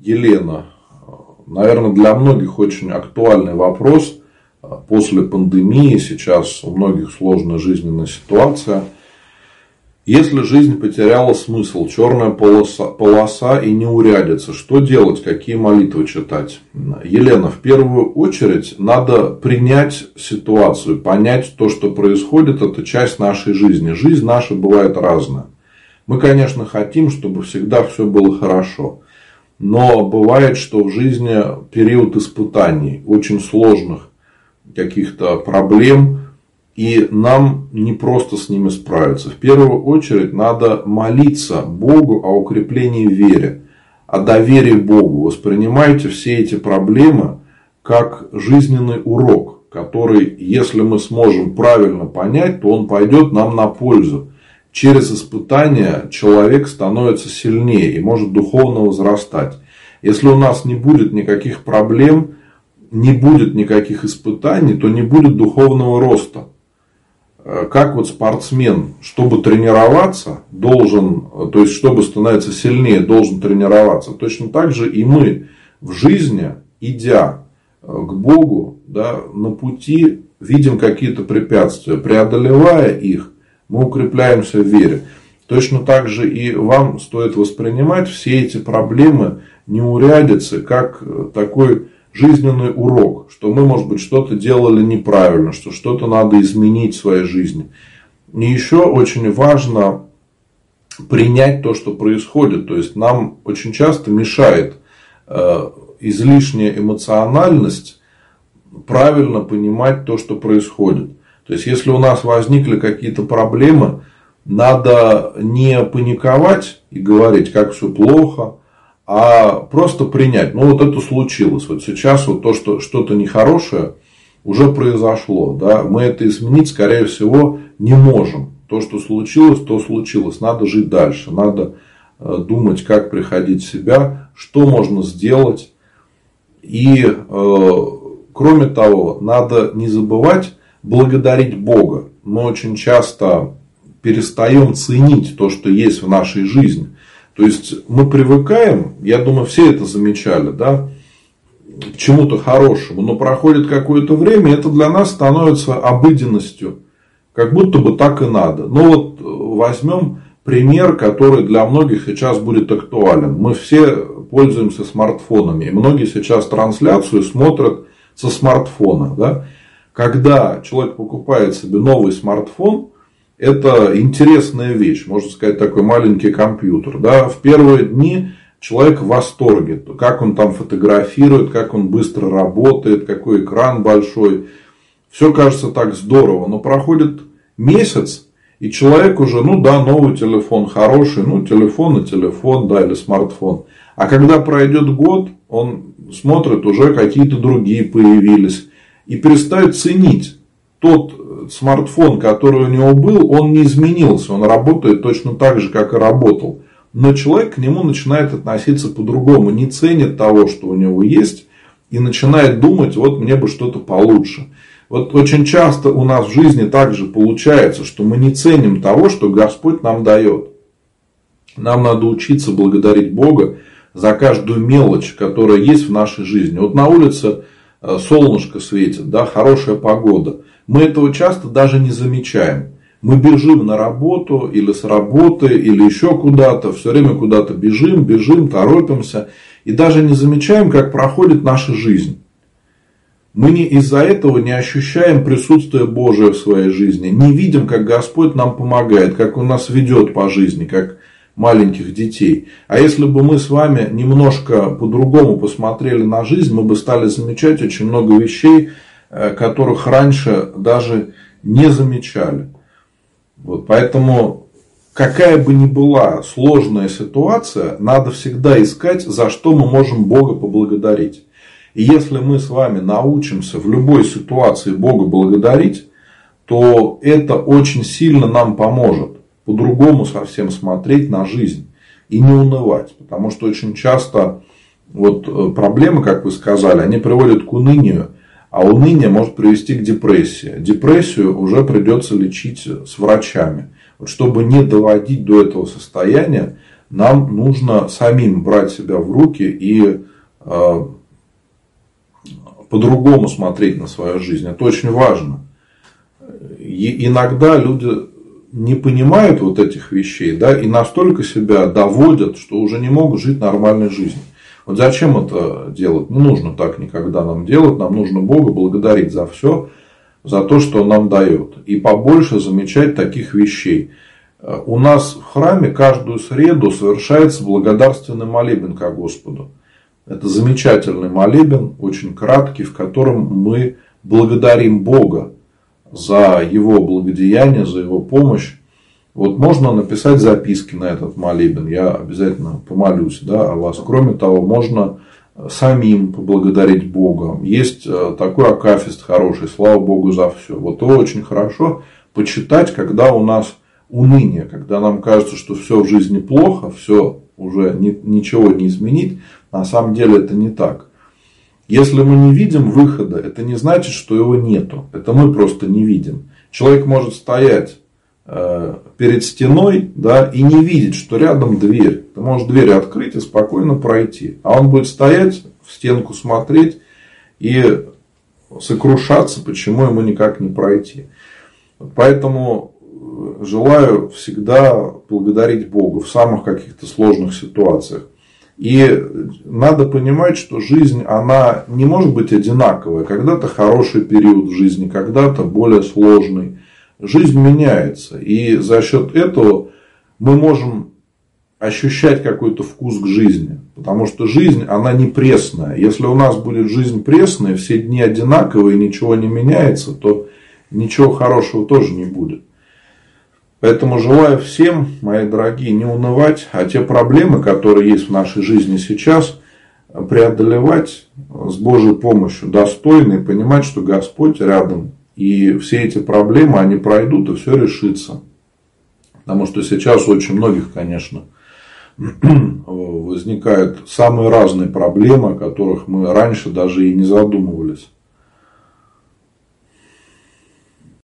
Елена, наверное, для многих очень актуальный вопрос. После пандемии сейчас у многих сложная жизненная ситуация – если жизнь потеряла смысл, черная полоса, полоса и не урядится, что делать, какие молитвы читать? Елена, в первую очередь надо принять ситуацию, понять то, что происходит, это часть нашей жизни. Жизнь наша бывает разная. Мы, конечно, хотим, чтобы всегда все было хорошо. Но бывает, что в жизни период испытаний, очень сложных каких-то проблем, и нам не просто с ними справиться. В первую очередь надо молиться Богу о укреплении в вере, о доверии Богу. Воспринимайте все эти проблемы как жизненный урок, который, если мы сможем правильно понять, то он пойдет нам на пользу. Через испытания человек становится сильнее и может духовно возрастать. Если у нас не будет никаких проблем, не будет никаких испытаний, то не будет духовного роста. Э, как вот спортсмен, чтобы тренироваться, должен, то есть, чтобы становиться сильнее, должен тренироваться. Точно так же и мы в жизни, идя э, к Богу, да, на пути видим какие-то препятствия. Преодолевая их, мы укрепляемся в вере. Точно так же и вам стоит воспринимать все эти проблемы, неурядицы, как э, такой жизненный урок, что мы, может быть, что-то делали неправильно, что что-то надо изменить в своей жизни. И еще очень важно принять то, что происходит. То есть нам очень часто мешает э, излишняя эмоциональность правильно понимать то, что происходит. То есть, если у нас возникли какие-то проблемы, надо не паниковать и говорить, как все плохо, а просто принять. Ну, вот это случилось. Вот сейчас вот то, что что-то нехорошее уже произошло. Да? Мы это изменить, скорее всего, не можем. То, что случилось, то случилось. Надо жить дальше. Надо э, думать, как приходить в себя, что можно сделать. И, э, кроме того, надо не забывать благодарить Бога. Мы очень часто перестаем ценить то, что есть в нашей жизни. То есть мы привыкаем, я думаю, все это замечали, да, к чему-то хорошему, но проходит какое-то время, это для нас становится обыденностью, как будто бы так и надо. Ну вот возьмем пример, который для многих сейчас будет актуален. Мы все пользуемся смартфонами, и многие сейчас трансляцию смотрят со смартфона. Да? Когда человек покупает себе новый смартфон, это интересная вещь, можно сказать, такой маленький компьютер. Да? В первые дни человек в восторге, как он там фотографирует, как он быстро работает, какой экран большой. Все кажется так здорово, но проходит месяц, и человек уже, ну да, новый телефон хороший, ну телефон и телефон, да, или смартфон. А когда пройдет год, он смотрит, уже какие-то другие появились. И перестает ценить тот смартфон, который у него был, он не изменился. Он работает точно так же, как и работал. Но человек к нему начинает относиться по-другому. Не ценит того, что у него есть. И начинает думать, вот мне бы что-то получше. Вот очень часто у нас в жизни также получается, что мы не ценим того, что Господь нам дает. Нам надо учиться благодарить Бога за каждую мелочь, которая есть в нашей жизни. Вот на улице солнышко светит, да, хорошая погода. Мы этого часто даже не замечаем. Мы бежим на работу или с работы, или еще куда-то, все время куда-то бежим, бежим, торопимся, и даже не замечаем, как проходит наша жизнь. Мы не, из-за этого не ощущаем присутствие Божие в своей жизни, не видим, как Господь нам помогает, как Он нас ведет по жизни, как маленьких детей. А если бы мы с вами немножко по-другому посмотрели на жизнь, мы бы стали замечать очень много вещей, Э, которых раньше даже не замечали. Вот, поэтому какая бы ни была сложная ситуация, надо всегда искать, за что мы можем Бога поблагодарить. И если мы с вами научимся в любой ситуации Бога благодарить, то это очень сильно нам поможет по-другому совсем смотреть на жизнь и не унывать. Потому что очень часто вот э, проблемы, как вы сказали, они приводят к унынию. А уныние может привести к депрессии. Депрессию уже придется лечить с врачами. Вот чтобы не доводить до этого состояния, нам нужно самим брать себя в руки и э, по-другому смотреть на свою жизнь. Это очень важно. И иногда люди не понимают вот этих вещей, да, и настолько себя доводят, что уже не могут жить нормальной жизнью. Вот зачем это делать? Не нужно так никогда нам делать. Нам нужно Бога благодарить за все, за то, что Он нам дает. И побольше замечать таких вещей. У нас в храме каждую среду совершается благодарственный молебен ко Господу. Это замечательный молебен, очень краткий, в котором мы благодарим Бога за его благодеяние, за его помощь. Вот можно написать записки на этот молебен, я обязательно помолюсь да, о вас. Кроме того, можно самим поблагодарить Бога. Есть э, такой акафист хороший, слава Богу за все. Вот его очень хорошо почитать, когда у нас уныние, когда нам кажется, что все в жизни плохо, все уже ничего не изменить. На самом деле это не так. Если мы не видим выхода, это не значит, что его нету. Это мы просто не видим. Человек может стоять э, перед стеной да, и не видеть, что рядом дверь. Ты можешь дверь открыть и спокойно пройти. А он будет стоять, в стенку смотреть и сокрушаться, почему ему никак не пройти. Поэтому э, желаю всегда благодарить Бога в самых каких-то сложных ситуациях. И надо понимать, что жизнь, она не может быть одинаковая. Когда-то хороший период в жизни, когда-то более сложный. Жизнь меняется. И за счет этого мы можем ощущать какой-то вкус к жизни. Потому что жизнь, она не пресная. Если у нас будет жизнь пресная, все дни одинаковые, ничего не меняется, то ничего хорошего тоже не будет. Поэтому желаю всем, мои дорогие, не унывать, а те проблемы, которые есть в нашей жизни сейчас, преодолевать с Божьей помощью достойно и понимать, что Господь рядом. И все эти проблемы, они пройдут и все решится. Потому что сейчас у очень многих, конечно, возникают самые разные проблемы, о которых мы раньше даже и не задумывались.